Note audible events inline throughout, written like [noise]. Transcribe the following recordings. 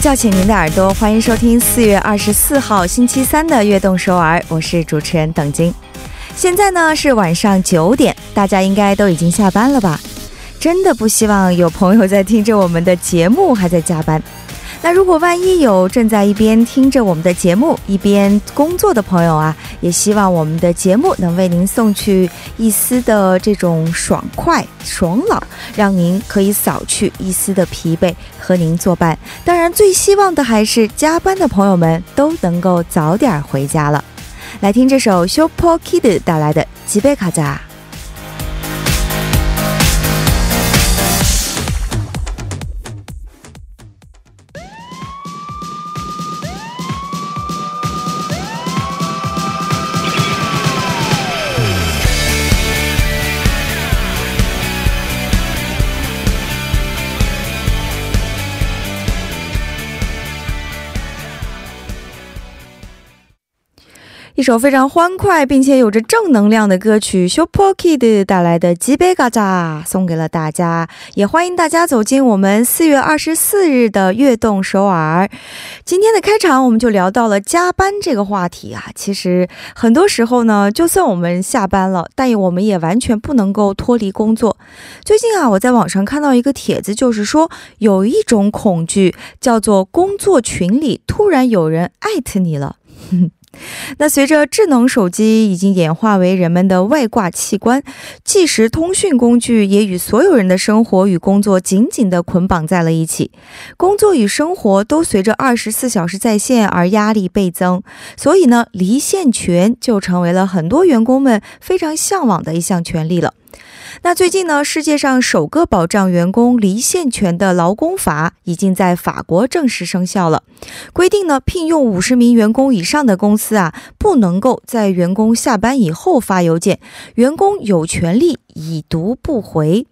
叫醒您的耳朵，欢迎收听四月二十四号星期三的《悦动首尔》，我是主持人邓晶。现在呢是晚上九点，大家应该都已经下班了吧？真的不希望有朋友在听着我们的节目还在加班。那如果万一有正在一边听着我们的节目一边工作的朋友啊，也希望我们的节目能为您送去一丝的这种爽快、爽朗，让您可以扫去一丝的疲惫，和您作伴。当然，最希望的还是加班的朋友们都能够早点回家了。来听这首 Super Kid 带来的《吉贝卡扎》。一首非常欢快并且有着正能量的歌曲，Super Kid 带来的《吉贝嘎扎》送给了大家，也欢迎大家走进我们四月二十四日的悦动首尔。今天的开场我们就聊到了加班这个话题啊，其实很多时候呢，就算我们下班了，但我们也完全不能够脱离工作。最近啊，我在网上看到一个帖子，就是说有一种恐惧叫做工作群里突然有人艾特你了。[laughs] 那随着智能手机已经演化为人们的外挂器官，即时通讯工具也与所有人的生活与工作紧紧地捆绑在了一起。工作与生活都随着二十四小时在线而压力倍增，所以呢，离线权就成为了很多员工们非常向往的一项权利了。那最近呢，世界上首个保障员工离线权的劳工法已经在法国正式生效了。规定呢，聘用五十名员工以上的公司啊，不能够在员工下班以后发邮件，员工有权利已读不回。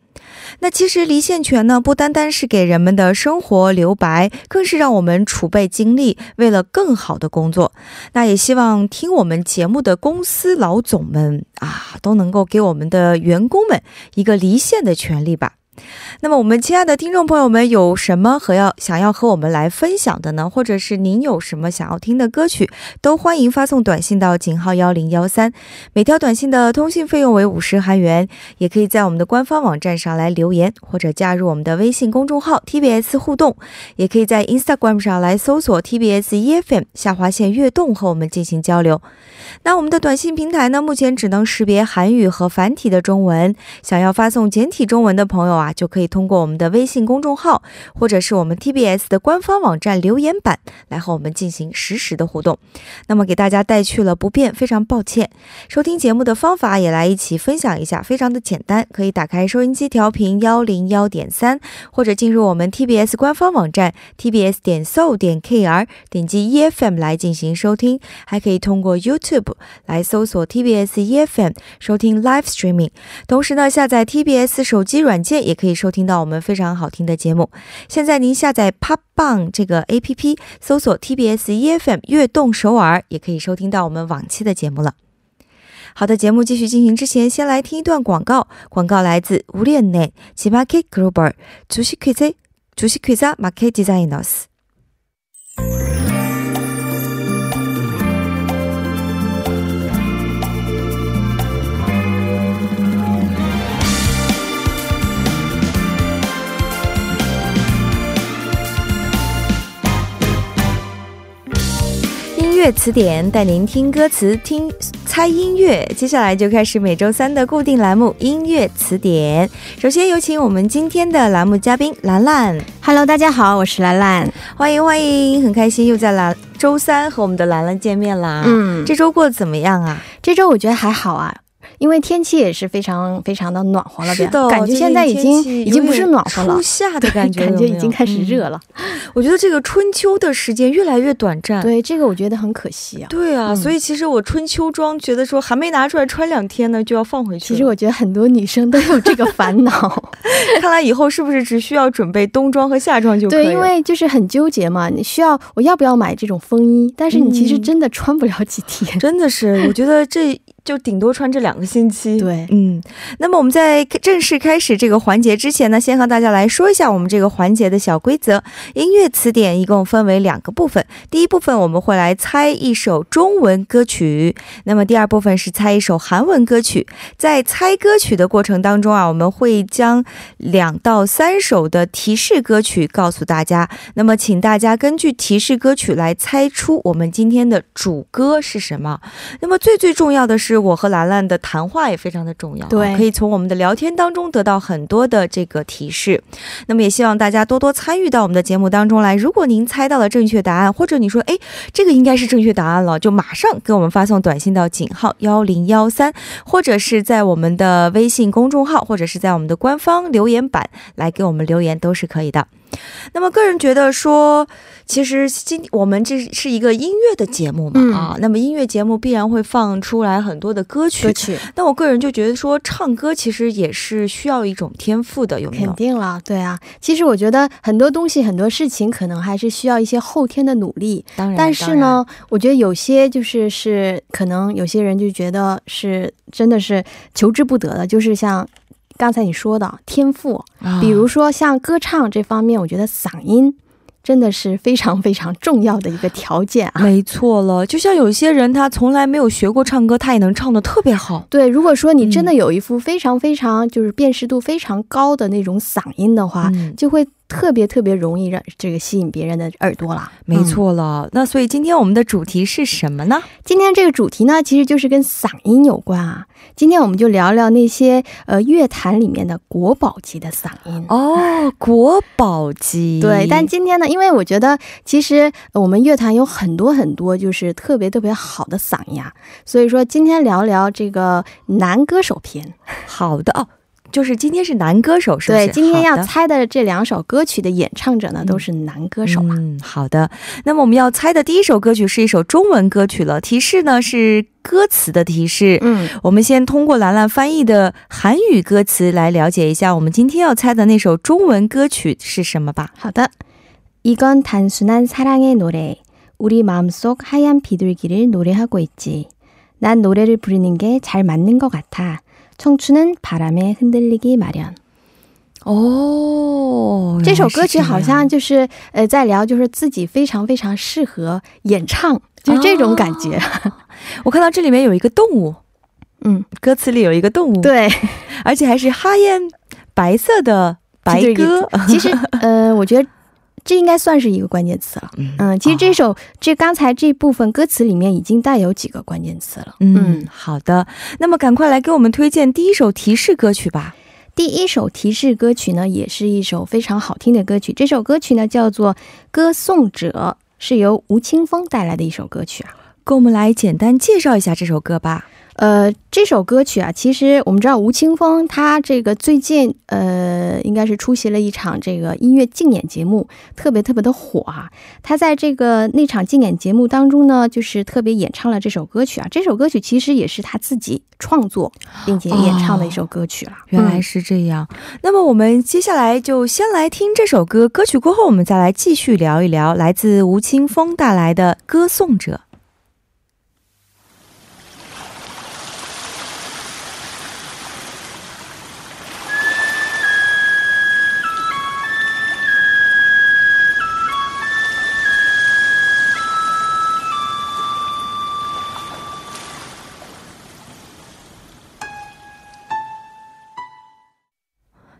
那其实离线权呢，不单单是给人们的生活留白，更是让我们储备精力，为了更好的工作。那也希望听我们节目的公司老总们啊，都能够给我们的员工们一个离线的权利吧。那么，我们亲爱的听众朋友们，有什么和要想要和我们来分享的呢？或者是您有什么想要听的歌曲，都欢迎发送短信到井号幺零幺三，每条短信的通信费用为五十韩元。也可以在我们的官方网站上来留言，或者加入我们的微信公众号 TBS 互动，也可以在 Instagram 上来搜索 TBS EFM 下划线悦动和我们进行交流。那我们的短信平台呢，目前只能识别韩语和繁体的中文，想要发送简体中文的朋友啊。就可以通过我们的微信公众号，或者是我们 TBS 的官方网站留言板来和我们进行实时的互动。那么给大家带去了不便，非常抱歉。收听节目的方法也来一起分享一下，非常的简单，可以打开收音机调频幺零幺点三，或者进入我们 TBS 官方网站 TBS 点 so 点 KR，点击 EFM 来进行收听。还可以通过 YouTube 来搜索 TBS EFM 收听 Live Streaming。同时呢，下载 TBS 手机软件也。可以收听到我们非常好听的节目。现在您下载 Pop Bang 这个 A P P，搜索 T B S E F M 悦动首尔，也可以收听到我们往期的节目了。好的，节目继续进行之前，先来听一段广告。广告来自우리은행지마켓글로벌주식회사주식회사마켓디자이너스 乐词典带您听歌词，听猜音乐。接下来就开始每周三的固定栏目——音乐词典。首先有请我们今天的栏目嘉宾兰兰。Hello，大家好，我是兰兰，欢迎欢迎，很开心又在兰周三和我们的兰兰见面啦。嗯，这周过得怎么样啊？这周我觉得还好啊。因为天气也是非常非常的暖和了，是的，感觉现在已经已经不是暖和了，初夏的 [laughs] 感觉，感觉已经开始热了。[laughs] 我觉得这个春秋的时间越来越短暂，对这个我觉得很可惜啊。对啊，所以其实我春秋装觉得说还没拿出来穿两天呢，就要放回去。其实我觉得很多女生都有这个烦恼，[laughs] 看来以后是不是只需要准备冬装和夏装就可以？对，因为就是很纠结嘛，你需要我要不要买这种风衣？但是你其实真的穿不了几天，真的是，我觉得这。就顶多穿这两个星期。对嗯，那么我们在正式开始这个环节之前呢，先和大家来说一下我们这个环节的小规则。音乐词典一共分为两个部分，第一部分我们会来猜一首中文歌曲，那么第二部分是猜一首韩文歌曲。在猜歌曲的过程当中啊，我们会将两到三首的提示歌曲告诉大家，那么请大家根据提示歌曲来猜出我们今天的主歌是什么。那么最最重要的是，我和兰兰的谈话也非常的重要啊，对可以从我们的聊天当中得到很多的这个提示。那么也希望大家多多参与到我们的节目当中来。如果您猜到了正确答案，或者你说，哎，这个应该是正确答案了，就马上给我们发送短信到井号幺零幺三，或者是在我们的微信公众号，或者是在我们的官方留言板来给我们留言，都是可以的。那么个人觉得说，其实今我们这是一个音乐的节目嘛、嗯啊，那么音乐节目必然会放出来很多的歌曲。歌曲那我个人就觉得说，唱歌其实也是需要一种天赋的，有没有肯？定了，对啊。其实我觉得很多东西、很多事情，可能还是需要一些后天的努力。当然，但是呢，我觉得有些就是是可能有些人就觉得是真的是求之不得的，就是像刚才你说的天赋，比如说像歌唱这方面，我觉得嗓音真的是非常非常重要的一个条件啊。没错了，就像有些人他从来没有学过唱歌，他也能唱的特别好。对，如果说你真的嗯有一副非常非常就是辨识度非常高的那种嗓音的话，嗯，就会特别特别容易让这个吸引别人的耳朵啦。没嗯错了。那所以今天我们的主题是什么呢？今天这个主题呢，其实就是跟嗓音有关啊。今天我们就聊聊那些呃乐坛里面的国宝级的嗓音。哦，国宝级。对，但今天呢，因为我觉得其实呃我们乐坛有很多很多就是特别特别好的嗓音啊，所以说今天聊聊这个男歌手篇。好的哦，就是今天是男歌手，是不是？对，今天要好的猜的这两首歌曲的演唱者呢，都是男歌手啊。嗯，好的。那么我们要猜的第一首歌曲是一首中文歌曲了，提示呢是歌词的提示。嗯，我们先通过兰兰翻译的韩语歌词来了解一下我们今天要猜的那首中文歌曲是什么吧。好的。이건단순한사랑의노래우리마음속하얀비둘기를노래하고있지난노래를부르는게잘맞는것같아 청춘은바람에흔들리기마련。 哦，这首歌曲好像原来是就是呃在聊，就是自己非常非常适合演唱，就是这种感觉。这样我看到这里面有一个动物，嗯，歌词里有一个动物，，对，而且还是哈烟白色的白鸽。其实呃，我觉得 这应该算是一个关键词了。嗯，其实这首、这刚才这部分歌词里面已经带有几个关键词了。嗯，好的。那么赶快来给我们推荐第一首提示歌曲吧。第一首提示歌曲呢，也是一首非常好听的歌曲。这首歌曲呢叫做《歌颂者》，是由吴青峰带来的一首歌曲啊。给我们来简单介绍一下这首歌吧。呃，这首歌曲啊，其实我们知道吴青峰他这个最近呃，应该是出席了一场这个音乐竞演节目，特别特别的火啊。他在这个那场竞演节目当中呢，就是特别演唱了这首歌曲啊。这首歌曲其实也是他自己创作并且演唱的一首歌曲了。原来嗯是这样。那么我们接下来就先来听这首歌，歌曲过后我们再来继续聊一聊来自吴青峰带来的《歌颂者》。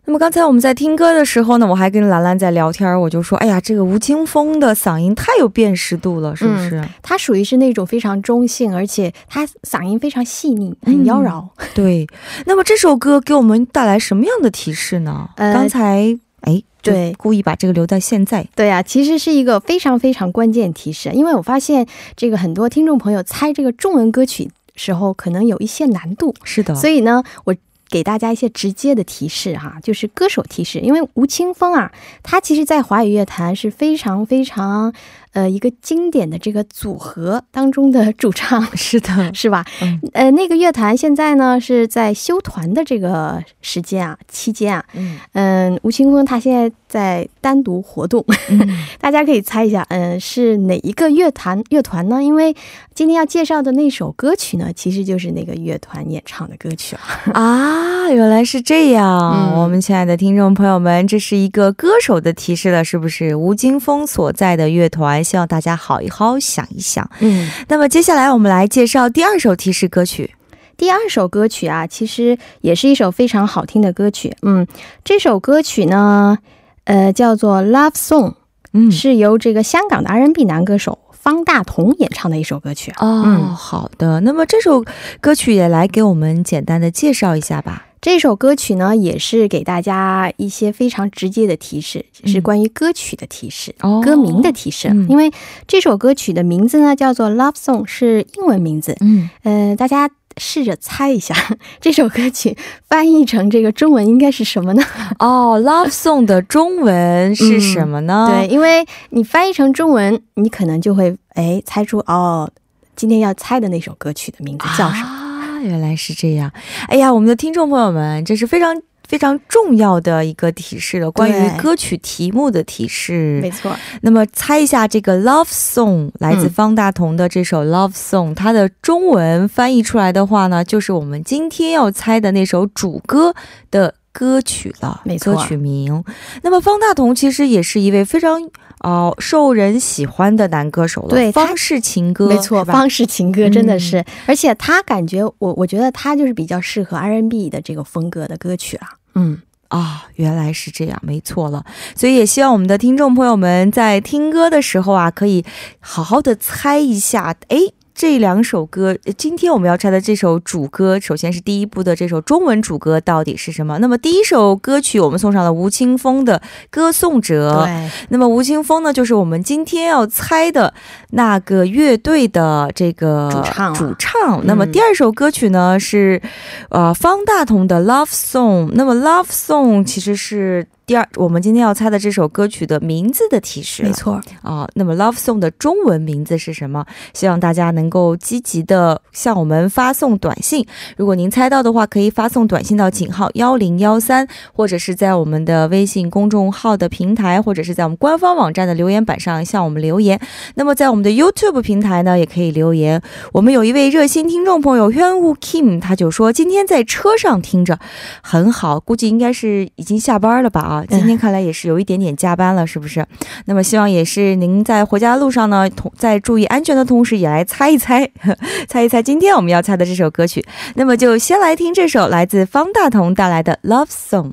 那么刚才我们在听歌的时候呢，我还跟兰兰在聊天，我就说：“哎呀，这个吴青峰的嗓音太有辨识度了，是不是？”他属于是那种非常中性，而且他嗓音非常细腻，很妖娆。对。那么这首歌给我们带来什么样的提示呢？呃刚才哎，对故意把这个留在现在。对啊，其实是一个非常非常关键提示，因为我发现这个很多听众朋友猜这个中文歌曲时候可能有一些难度，是的，所以呢，我给大家一些直接的提示哈，就是歌手提示，因为吴青峰啊，他其实在华语乐坛是非常非常。呃，一个经典的这个组合当中的主唱是的，[laughs] 是吧？嗯，呃，那个乐团现在呢是在休团的这个时间啊期间啊，嗯嗯，吴青峰他现在在单独活动，[laughs] 大家可以猜一下，嗯，是哪一个乐团乐团呢？因为今天要介绍的那首歌曲呢，其实就是那个乐团演唱的歌曲啊 [laughs] 啊，原来是这样。我们亲爱的听众朋友们，这是一个歌手的提示了，是不是？吴青峰所在的乐团。希望大家好一好想一想，嗯，那么接下来我们来介绍第二首提示歌曲。第二首歌曲啊，其实也是一首非常好听的歌曲。嗯，这首歌曲呢，呃，叫做《Love Song》，嗯，是由这个香港的 R&B 男歌手方大同演唱的一首歌曲。哦，好的，那么这首歌曲也来给我们简单的介绍一下吧。这首歌曲呢，也是给大家一些非常直接的提示，是关于歌曲的提示，歌名的提示。因为这首歌曲的名字呢叫做《Love Song》，是英文名字。嗯，呃，大家试着猜一下，[laughs] 这首歌曲翻译成这个中文应该是什么呢？哦，《Love Song》的中文是什么呢？对，因为你翻译成中文，你可能就会哎猜出哦，今天要猜的那首歌曲的名字叫什么。原来是这样，哎呀，我们的听众朋友们，这是非常非常重要的一个提示了，关于歌曲题目的提示。没错，那么猜一下，这个 Love Song 来自方大同的这首 Love Song，它的中文翻译出来的话呢，就是我们今天要猜的那首主歌的歌曲了。没错，歌曲名。那么方大同其实也是一位非常。哦，受人喜欢的男歌手了，对，方式情歌，没错，方式情歌真的是，而且他感觉我，我觉得他就是比较适合 R&B 的这个风格的歌曲了。嗯，啊，原来是这样，没错了，所以也希望我们的听众朋友们在听歌的时候啊，可以好好的猜一下，哎。这两首歌，今天我们要拆的这首主歌，首先是第一部的这首中文主歌到底是什么？那么第一首歌曲我们送上了吴青峰的《歌颂者》。对，那么吴青峰呢，就是我们今天要猜的那个乐队的这个主唱。主唱。那么第二首歌曲呢是，呃，方大同的《Love Song》。那么《Love Song》其实是。第二，我们今天要猜的这首歌曲的名字的提示，没错啊。那么，Love Song 的中文名字是什么？希望大家能够积极的向我们发送短信。如果您猜到的话，可以发送短信到井号幺零幺三，或者是在我们的微信公众号的平台，或者是在我们官方网站的留言板上向我们留言。那么，在我们的 YouTube 平台呢，也可以留言。我们有一位热心听众朋友 Yuan Wu Kim，他就说今天在车上听着很好，估计应该是已经下班了吧啊。今天看来也是有一点点加班了，是不是？那么希望也是您在回家的路上呢，同在注意安全的同时，也来猜一猜，[laughs] 猜一猜今天我们要猜的这首歌曲。那么就先来听这首来自方大同带来的《Love Song》。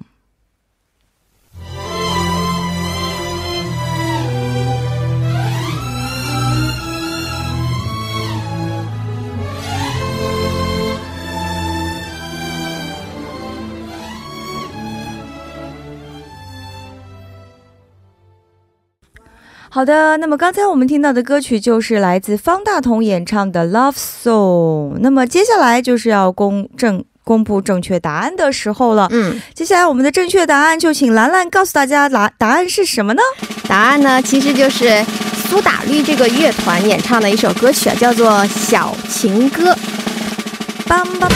好的，那么刚才我们听到的歌曲就是来自方大同演唱的《Love Song》。那么接下来就是要公正公布正确答案的时候了。嗯，接下来我们的正确答案就请兰兰告诉大家答答案是什么呢？答案呢其实就是苏打绿这个乐团演唱的一首歌曲，叫做《小情歌》。梆梆梆梆。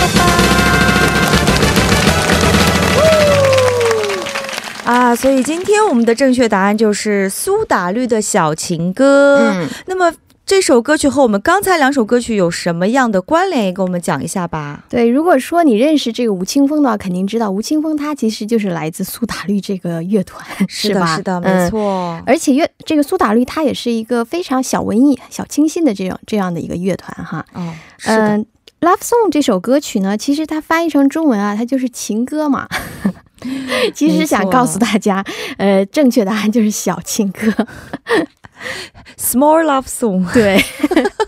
啊，所以今天我们的正确答案就是苏打绿的小情歌。嗯，那么这首歌曲和我们刚才两首歌曲有什么样的关联？也跟我们讲一下吧。对，如果说你认识这个吴青峰的话，肯定知道吴青峰他其实就是来自苏打绿这个乐团，是吧？是的，没错。而且乐这个苏打绿，它也是一个非常小文艺、小清新的这种这样的一个乐团哈。哦，嗯，《Love Song》这首歌曲呢，其实它翻译成中文啊，它就是情歌嘛。[laughs] 其实想告诉大家，呃，正确答案就是小情歌，small love song。对，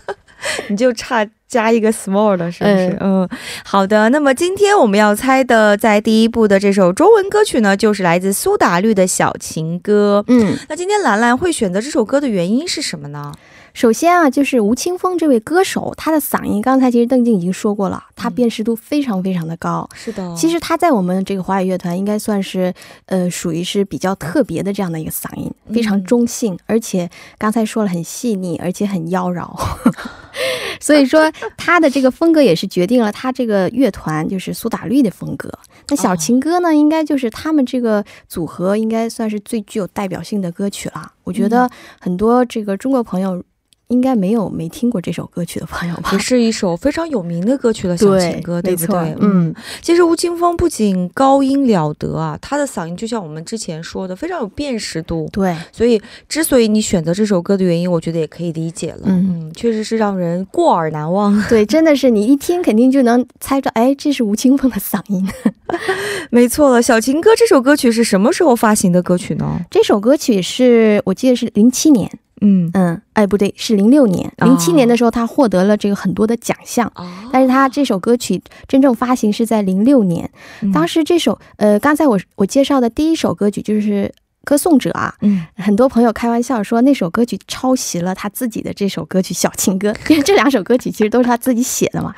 [laughs] 你就差加一个 small 了，是不是？嗯，好的。那么今天我们要猜的，在第一部的这首中文歌曲呢，就是来自苏打绿的小情歌。嗯，那今天兰兰会选择这首歌的原因是什么呢？首先啊，就是吴青峰这位歌手，他的嗓音，刚才其实邓静已经说过了，他辨识度非常非常的高。是的，其实他在我们这个华语乐团应该算是，呃，属于是比较特别的这样的一个嗓音，非常中性，而且刚才说了很细腻，而且很妖娆。[laughs] 所以说他的这个风格也是决定了他这个乐团就是苏打绿的风格。那小情歌呢，应该就是他们这个组合应该算是最具有代表性的歌曲了。我觉得很多这个中国朋友。应该没有没听过这首歌曲的朋友吧？也是一首非常有名的歌曲的小情歌，对不对？嗯，其实吴青峰不仅高音了得啊，他的嗓音就像我们之前说的，非常有辨识度。对，所以之所以你选择这首歌的原因，我觉得也可以理解了。嗯，确实是让人过耳难忘。[laughs] 对，真的是你一听肯定就能猜到，哎，这是吴青峰的嗓音。[laughs] 没错了，小情歌这首歌曲是什么时候发行的歌曲呢？这首歌曲是我记得是零七年。嗯嗯，哎，不对，是零六年、零七年的时候，他获得了这个很多的奖项。但是他这首歌曲真正发行是在零六年。当时这首，呃，刚才我我介绍的第一首歌曲就是。歌颂者啊，嗯，很多朋友开玩笑说那首歌曲抄袭了他自己的这首歌曲《小情歌》，因为这两首歌曲其实都是他自己写的嘛。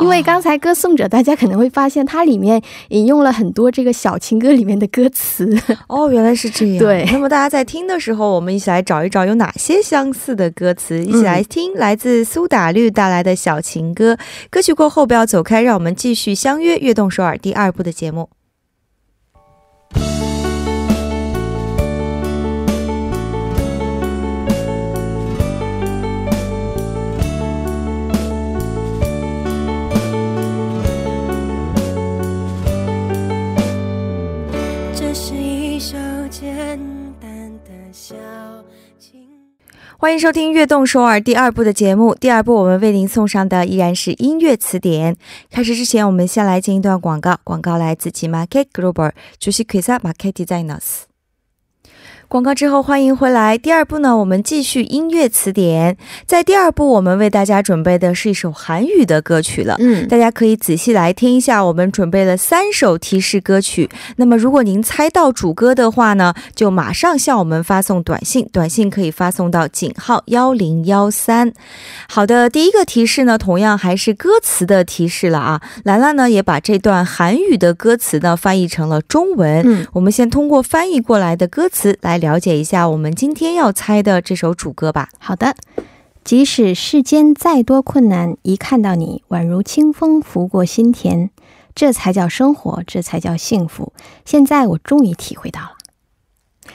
因为刚才歌颂者，大家可能会发现它里面引用了很多这个小情歌里面的歌词。[laughs] 哦，原来是这样。对，那么大家在听的时候，我们一起来找一找有哪些相似的歌词，一起来听来自苏打绿带来的小情歌。歌曲过后不要走开，让我们继续相约《悦动首尔》第二部的节目。欢迎收听《悦动首尔》第二部的节目。第二部我们为您送上的依然是音乐词典。开始之前，我们先来进一段广告。广告来自 Market Global 主席 Krisa Market Designers。广告之后，欢迎回来。第二步呢，我们继续音乐词典。在第二步，我们为大家准备的是一首韩语的歌曲了。嗯，大家可以仔细来听一下。我们准备了三首提示歌曲。那么，如果您猜到主歌的话呢，就马上向我们发送短信。短信可以发送到井号幺零幺三。好的，第一个提示呢，同样还是歌词的提示了啊。兰兰呢，也把这段韩语的歌词呢翻译成了中文。嗯，我们先通过翻译过来的歌词来。了解一下我们今天要猜的这首主歌吧。好的，即使世间再多困难，一看到你，宛如清风拂过心田，这才叫生活，这才叫幸福。现在我终于体会到了。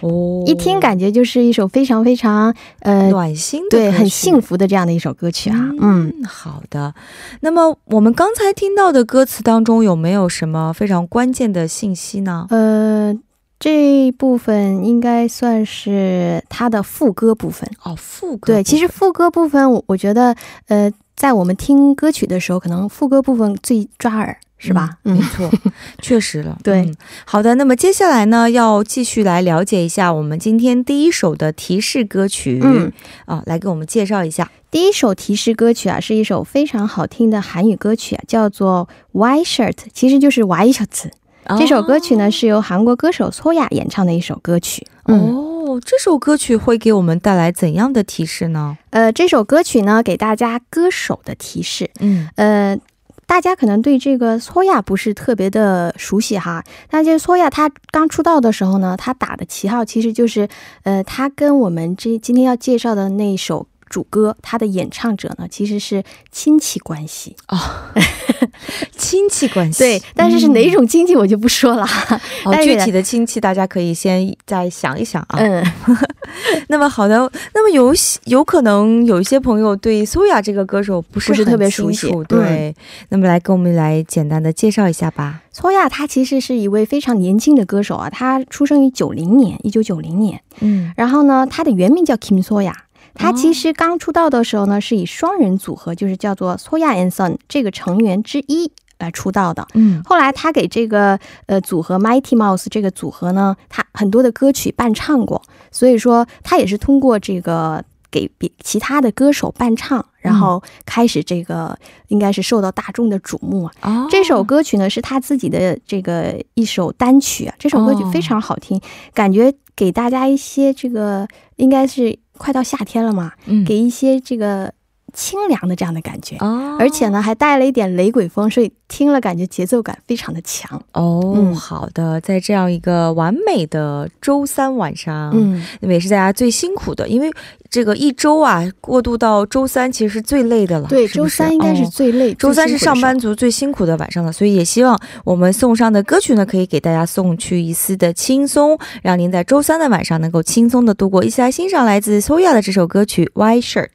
哦，一听感觉就是一首非常非常呃暖心的，对，很幸福的这样的一首歌曲啊。嗯，好的。那么我们刚才听到的歌词当中有没有什么非常关键的信息呢？呃。这部分应该算是它的副歌部分哦，副歌对，其实副歌部分，我我觉得，呃，在我们听歌曲的时候，可能副歌部分最抓耳，是吧？没错，[laughs] 确实了。对，好的，那么接下来呢，要继续来了解一下我们今天第一首的提示歌曲，嗯啊，来给我们介绍一下第一首提示歌曲啊，是一首非常好听的韩语歌曲啊，叫做《White Shirt》，其实就是 White Shirt。这首歌曲呢是由韩国歌手崔亚演唱的一首歌曲。哦，这首歌曲会给我们带来怎样的提示呢？呃，这首歌曲呢给大家歌手的提示。嗯，呃，大家可能对这个崔亚不是特别的熟悉哈。但是崔亚他刚出道的时候呢，他打的旗号其实就是，呃，他跟我们这今天要介绍的那首。主歌，他的演唱者呢，其实是亲戚关系哦，[laughs] 亲戚关系对，但是是哪种亲戚我就不说了。哦，具体的亲戚大家可以先再想一想啊。嗯，[laughs] 那么好的，那么有有可能有一些朋友对苏雅这个歌手不是特别熟悉，对，那么来跟我们来简单的介绍一下吧。苏亚他其实是一位非常年轻的歌手啊，他出生于九零年，一九九零年。嗯，然后呢，他的原名叫 Kim 苏雅。他其实刚出道的时候呢，是以双人组合，就是叫做 Soya and Son 这个成员之一来出道的。嗯，后来他给这个呃组合 Mighty Mouse 这个组合呢，他很多的歌曲伴唱过，所以说他也是通过这个给别其他的歌手伴唱，然后开始这个应该是受到大众的瞩目啊。这首歌曲呢是他自己的这个一首单曲啊，这首歌曲非常好听，感觉给大家一些这个应该是。快到夏天了嘛，嗯。给一些这个清凉的这样的感觉。哦，而且呢，还带了一点雷鬼风，所以听了感觉节奏感非常的强。哦，嗯好的，在这样一个完美的周三晚上，嗯，那么也是大家最辛苦的，因为这个一周啊，过渡到周三其实是最累的了。对，周三应该是哦最累，周三是上班族最辛苦的晚上了，所以也希望我们送上的歌曲呢，可以给大家送去一丝的轻松，让您在周三的晚上能够轻松的度过。一起来欣赏来自 Soya 的这首歌曲《White Shirt》。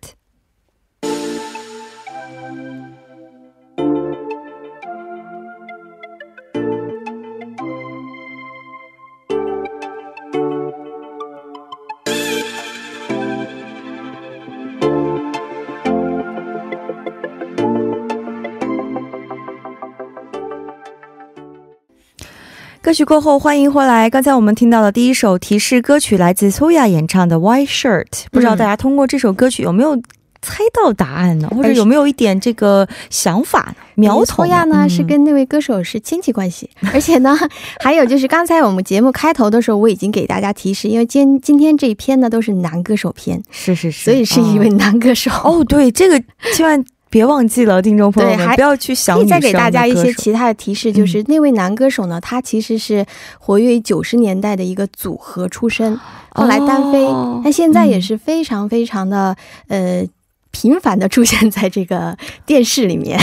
歌曲过后，欢迎回来。刚才我们听到的第一首提示歌曲来自 Soya 演唱的《White Shirt》，不知道大家通过这首歌曲有没有猜到答案呢？或者有没有一点这个想法呢、苗头托亚呢、嗯。是跟那位歌手是亲戚关系，[laughs] 而且呢，还有就是刚才我们节目开头的时候，我已经给大家提示，因为今今天这一篇呢都是男歌手篇，是是是，所以是一位男歌手。哦，对，这个 [laughs] 千万别忘记了，听众朋友对还们不要去想可以再给大家一些其他的提示，就是那位男歌手呢，他其实是活跃于九十年代的一个组合出身，后来单飞，哦但现在也是非常非常的呃频繁的出现在这个电视里面。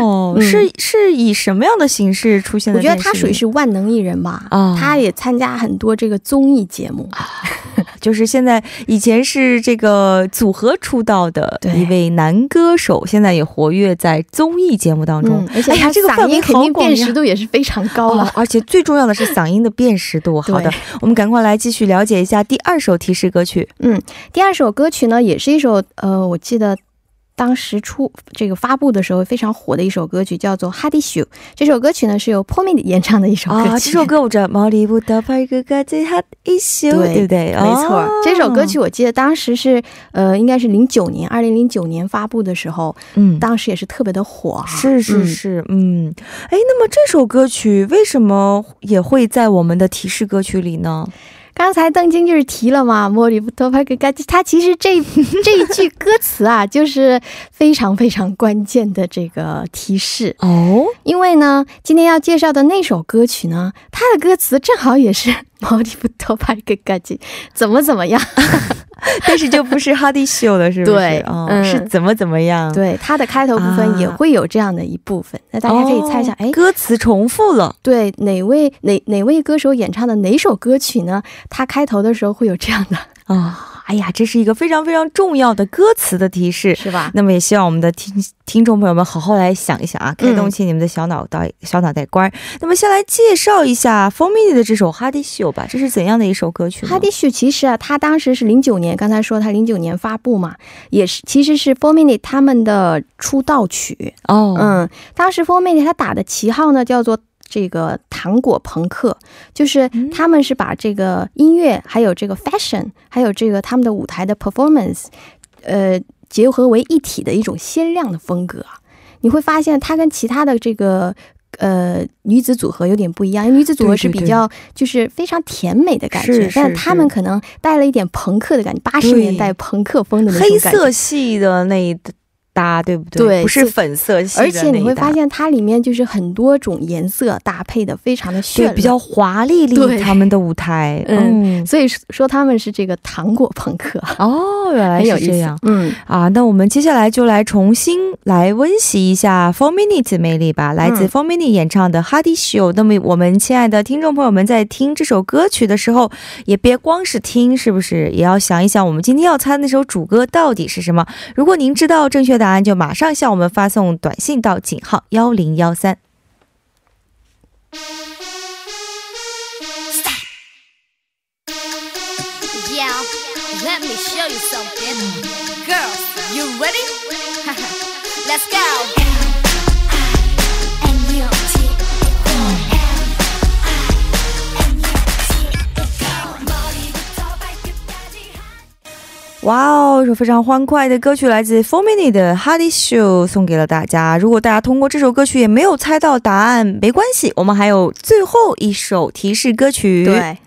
哦，[laughs] 嗯是是以什么样的形式出现的我觉？得他属于是万能艺人吧，啊他也参加很多这个综艺节目。[laughs] 就是现在以前是这个组合出道的一位男歌手，现在也活跃在综艺节目当中。嗯，而且哎呀这个嗓音肯定辨识度也是非常高了。哦，而且最重要的是嗓音的辨识度。[laughs] 好的，我们赶快来继续了解一下第二首提示歌曲。嗯第二首歌曲呢，也是一首呃，我记得当时出这个发布的时候非常火的一首歌曲，叫做《哈迪秀》。这首歌曲呢是由 Pomi 演唱的一首歌曲。啊，这首歌我知道，毛里不达拍个嘎子哈一宿，对对不对？没错，哦这首歌曲我记得当时是呃，应该是零九年，二零零九年发布的时候，嗯，当时也是特别的火哈。是是嗯是，嗯，哎，那么这首歌曲为什么也会在我们的提示歌曲里呢？刚才邓晶就是提了嘛，莫里布托帕格嘎，它其实这 [laughs] 这一句歌词啊，就是非常非常关键的这个提示。哦，因为呢，今天要介绍的那首歌曲呢，它的歌词正好也是毛利不托帕格嘎叽，[laughs] 怎么怎么样？[laughs] 但是就不是哈迪秀了，是不是？对哦，嗯是怎么怎么样？对，它的开头部分也会有这样的一部分，那大家可以猜一下，哎、哦歌词重复了。对哪位哪哪位歌手演唱的哪首歌曲呢？它开头的时候会有这样的，啊、哎呀，这是一个非常非常重要的歌词的提示。是吧？那么也希望我们的听听众朋友们好好来想一想啊，开动起你们的小脑袋、小脑袋瓜儿。那么先来介绍一下 m i 的这首《哈迪秀》吧，这是怎样的一首歌曲呢？哈迪秀其实啊，他当时是零九年，刚才说他零九年发布嘛，也是其实是 Four Minute 他们的出道曲。哦，嗯，当时 Four Minute 他打的旗号呢叫做这个糖果朋克，就是嗯他们是把这个音乐还有这个 fashion，还有这个他们的舞台的 performance，呃，结合为一体的一种鲜亮的风格。你会发现它跟其他的这个。呃，女子组合有点不一样，因为女子组合是比较就是非常甜美的感觉，但是但他们可能带了一点朋克的感觉，八十年代朋克风的那种黑。色系的那一搭，对不对？对不是粉色系的而且你会发现，它里面就是很多种颜色搭配的非常的绚对，比较华丽丽对他们的舞台，[laughs] 嗯嗯，所以说他们是这个糖果朋克，哦，原来 [laughs] 是这样。嗯，啊，那我们接下来就来重新来温习一下 Four Minutes 魅力吧，来自嗯 Four Minute 演唱的《哈迪秀》。那么我们亲爱的听众朋友们，在听这首歌曲的时候，也别光是听，是不是？也要想一想，我们今天要猜的那首主歌到底是什么？如果您知道正确答案，就马上向我们发送短信到井号幺零幺三。Yeah, let me show you something. Girl, you ready? Let's go. 哇哦，一首非常欢快的歌曲，来自 Four Minute 的《哈迪秀》，送给了大家。如果大家通过这首歌曲也没有猜到答案，没关系，我们还有最后一首提示歌曲。，对。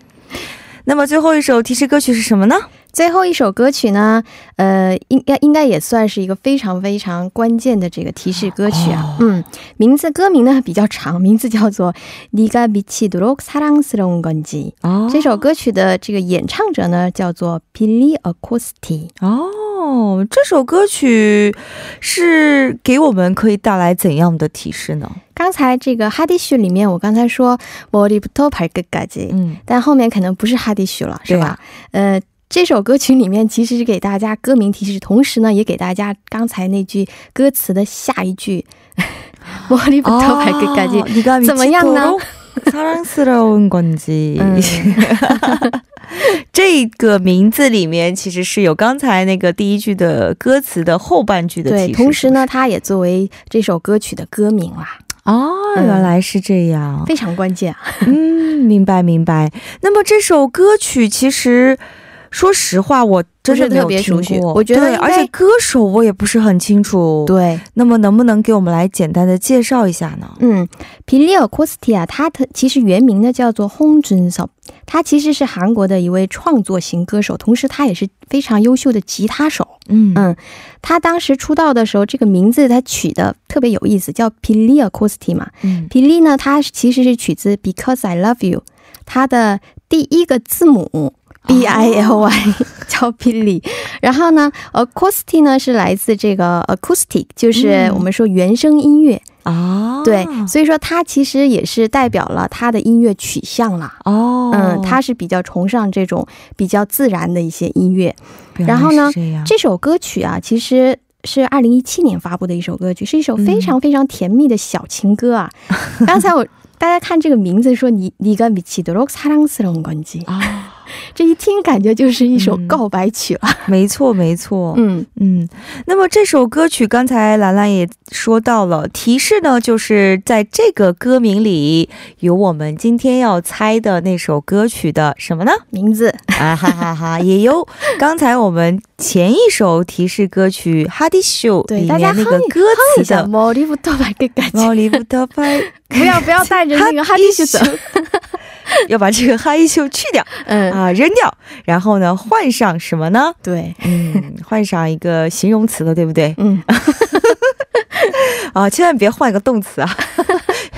那么最后一首提示歌曲是什么呢？最后一首歌曲呢，呃，应该应该也算是一个非常非常关键的这个提示歌曲啊。嗯，名字歌名呢比较长，名字叫做《네가미치도록사랑스러운건지》。哦这首歌曲的这个演唱者呢叫做 Billy Acosti。哦，这首歌曲是给我们可以带来怎样的提示呢？刚才这个哈迪须里面，我刚才说머리부터발끝까지， 嗯，但后面可能不是哈迪须了，是吧？呃。 这首歌曲里面其实是给大家歌名提示，同时呢，也给大家刚才那句歌词的下一句“[laughs] 머리부터발끝까지”， 네가 怎么样呢 [laughs] [laughs] 사랑스러운건지 嗯，这个名字里面其实是有刚才那个第一句的歌词的后半句的提对，示。同时呢，它也作为这首歌曲的歌名啦，哦，嗯原来是这样。非常关键啊。嗯，明白明白。那么这首歌曲其实， 说实话，我真的没有听过。我觉得，而且歌手我也不是很清楚。对，那么能不能给我们来简单的介绍一下呢？嗯，皮利尔·科斯蒂亚，他的其实原名呢叫做洪俊松，他其实是韩国的一位创作型歌手，同时他也是非常优秀的吉他手。嗯嗯，他当时出道的时候，这个名字他取的特别有意思，叫皮利尔·科斯蒂嘛。嗯，皮利呢，他其实是取自《Because I Love You》，他的第一个字母。B I L Y，[laughs] 叫 Billy。然后呢，Acoustic 呢是来自这个 Acoustic，就是我们说原声音乐啊。对，所以说它其实也是代表了他的音乐取向了。哦，嗯，他是比较崇尚这种比较自然的一些音乐。然后呢，这首歌曲啊，其实是二零一七年发布的一首歌曲，是一首非常非常甜蜜的小情歌啊。刚才我大家看这个名字说你你个米奇多罗萨朗斯隆根吉啊。[laughs] 这一听感觉就是一首告白曲了。[laughs] 没错，没错。嗯嗯。那么这首歌曲，刚才兰兰也说到了，提示呢，就是在这个歌名里有我们今天要猜的那首歌曲的什么呢？名字 [laughs] 啊哈哈哈！也有刚才我们前一首提示歌曲《哈迪秀》里面那个歌词的“毛利布托白”的感觉。毛利布托白，不要不要带着那个哈迪秀走。[laughs] 要把这个哈迪秀去掉嗯，啊，扔掉，然后呢换上什么呢？对，嗯，换上一个形容词了，对不对？嗯，[laughs] 啊，千万别换个动词啊，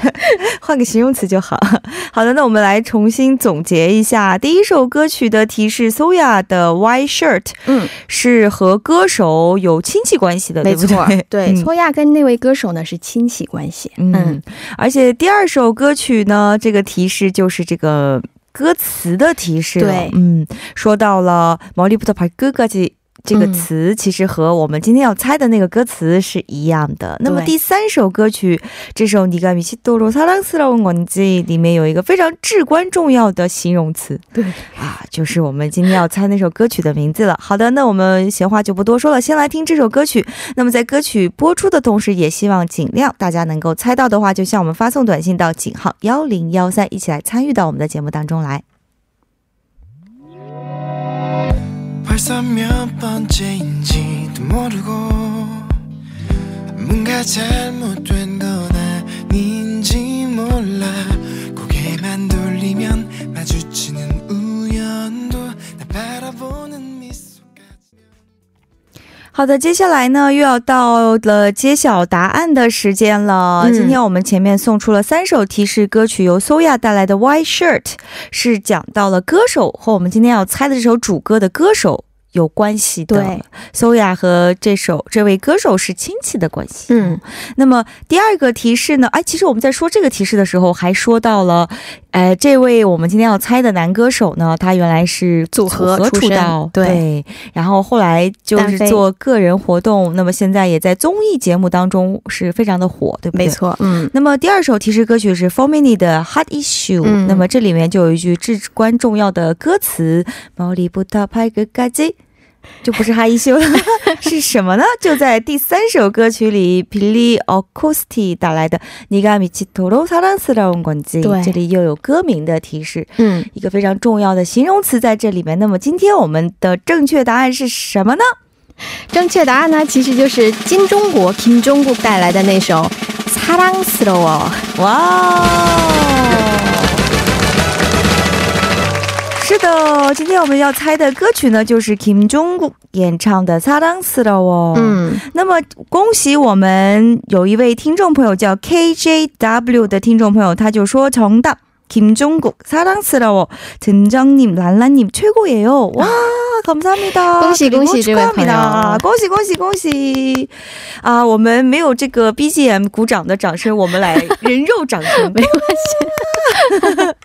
[laughs] 换个形容词就好。[laughs] 好的，那我们来重新总结一下第一首歌曲的提示，Soya 的 White Shirt 嗯，是和歌手有亲戚关系的，没错对不对？，对，嗯亚跟那位歌手呢是亲戚关系。嗯，而且第二首歌曲呢，这个提示就是这个歌词的提示。对嗯，说到了毛利布特牌哥哥这。这个词其实和我们今天要猜的那个歌词是一样的。那么第三首歌曲，这首《你가미치도록사랑스러운건지》里面有一个非常至关重要的形容词，对啊，就是我们今天要猜那首歌曲的名字了。好的，那我们闲话就不多说了，先来听这首歌曲。那么在歌曲播出的同时，也希望尽量大家能够猜到的话，就向我们发送短信到井号幺零幺三，一起来参与到我们的节目当中来。 벌써 몇 번째인지도 모르고 뭔가 잘못된 건 아닌지 몰라 고개만 돌리면 마주치는 우연도 날 바라보는 미소까지 好的，接下来呢又要到了揭晓答案的时间了。嗯今天我们前面送出了三首提示歌曲，由 Soya 带来的《White Shirt》是讲到了歌手和我们今天要猜的这首主歌的歌手 有关系的。对，Soya 和这首这位歌手是亲戚的关系。嗯，那么第二个提示呢？哎，其实我们在说这个提示的时候，还说到了，呃，这位我们今天要猜的男歌手呢，他原来是组合出道，对然后后来就是做个人活动，那么现在也在综艺节目当中是非常的火，对不对？没。错，嗯，那么第二首提示歌曲是 Four Mini 的 Hot Issue，、嗯那么这里面就有一句至关重要的歌词：毛利不到拍个嘎叽。就不是哈一秀了，是什么呢？就在第三首歌曲里，Billy Acosti 带来的《你가미치도록사랑스러운건지》，对这里又有歌名的提示，嗯，一个非常重要的形容词在这里面。那么今天我们的正确答案是什么呢？正确答案呢，其实就是金钟国金钟国带来的那首《사랑스러워》。哇哦！ 是的，今天我们要猜的歌曲呢，就是 Kim Jong-kook 演唱的《사랑스러워》。嗯，那么恭喜我们有一位听众朋友叫 KJW 的听众朋友，他就说정답 김종국 사랑스러워 등장님 랄라님 최고예요. 와 [laughs] 감사합니다. 恭喜恭喜这位朋友。 축하합니다. 恭喜恭喜恭喜啊！我们没有这个 BGM 鼓掌的掌声，我们来人肉掌声，没关系。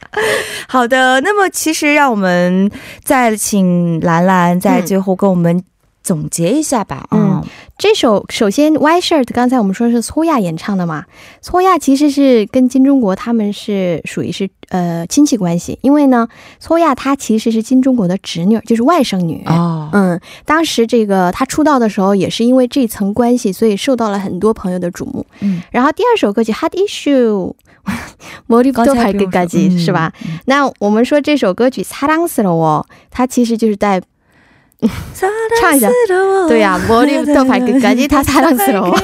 好的，那么其实让我们再请兰兰在最后跟我们总结一下吧。嗯 这首首先 White Shirt 刚才我们说是搓亚演唱的嘛，搓亚其实是跟金钟国他们是属于是呃亲戚关系，因为呢搓亚她其实是金钟国的侄女，就是外甥女。哦，嗯，当时这个她出道的时候，也是因为这层关系，所以受到了很多朋友的瞩目。嗯，然后第二首歌曲《Hot Issue》，머리부터 [laughs]刚才不用 발끝까지 说嗯是吧？那我们说这首歌曲《사랑스러워》，它其实就是在 唱一下对呀、머리부터 발끝까지 [laughs] 다 사랑스러워。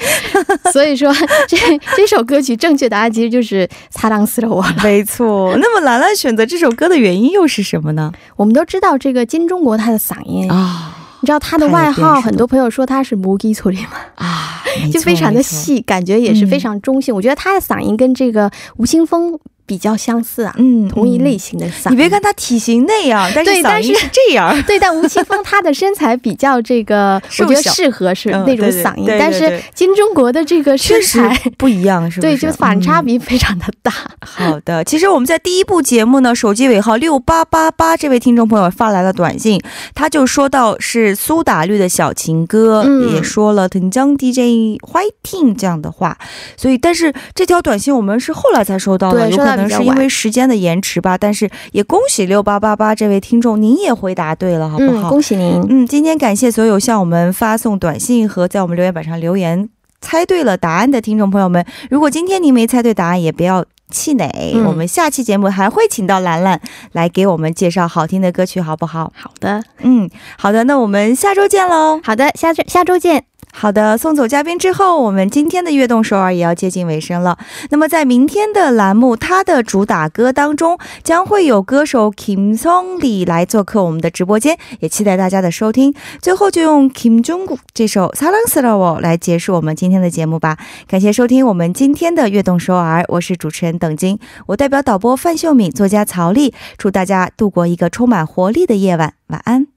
[laughs] 所以说这这首歌曲正确答案其实就是사랑스러워。没错。那么兰兰选择这首歌的原因又是什么呢？我们都知道这个金钟国他的嗓音，啊你知道他的外号，很多朋友说他是모기소리嘛，啊，就非常的细，感觉也是非常中性。我觉得他的嗓音跟这个吴青峰 比较相似啊，嗯，同一类型的嗓。你别看他体型那样，[laughs] 但是嗓音是这样。[laughs] 对，但吴青峰他的身材比较这个，我觉得适合是嗯那种嗓音，对对但是金钟国的这个身材，不一样，是吧？对，就反差嗯比非常的大。好的，其实我们在第一部节目呢，手机尾号六八八八这位听众朋友发来了短信，他就说到是苏打绿的小情歌，嗯也说了藤江 DJ Whiting 这样的话，所以但是这条短信我们是后来才收到的，有可能是因到比较晚为时间的延迟吧，但是也恭喜六八八八这位听众，您也回答对了，好不嗯，好？恭喜您。嗯，今天感谢所有向我们发送短信和在我们留言板上留言猜对了答案的听众朋友们。如果今天您没猜对答案，也不要气馁，嗯我们下期节目还会请到兰兰来给我们介绍好听的歌曲，好不好？好的，嗯，好的，那我们下周见喽。好的，下周下周见。好的，送走嘉宾之后，我们今天的悦动首尔也要接近尾声了。那么在明天的栏目，它的主打歌当中将会有歌手 Kim Song Lee 来做客我们的直播间，也期待大家的收听。最后就用 Kim Jong-kook 这首《사랑스러워》来结束我们今天的节目吧。感谢收听我们今天的悦动首尔，我是主持人等金，我代表导播范秀敏、作家曹丽，祝大家度过一个充满活力的夜晚，晚安。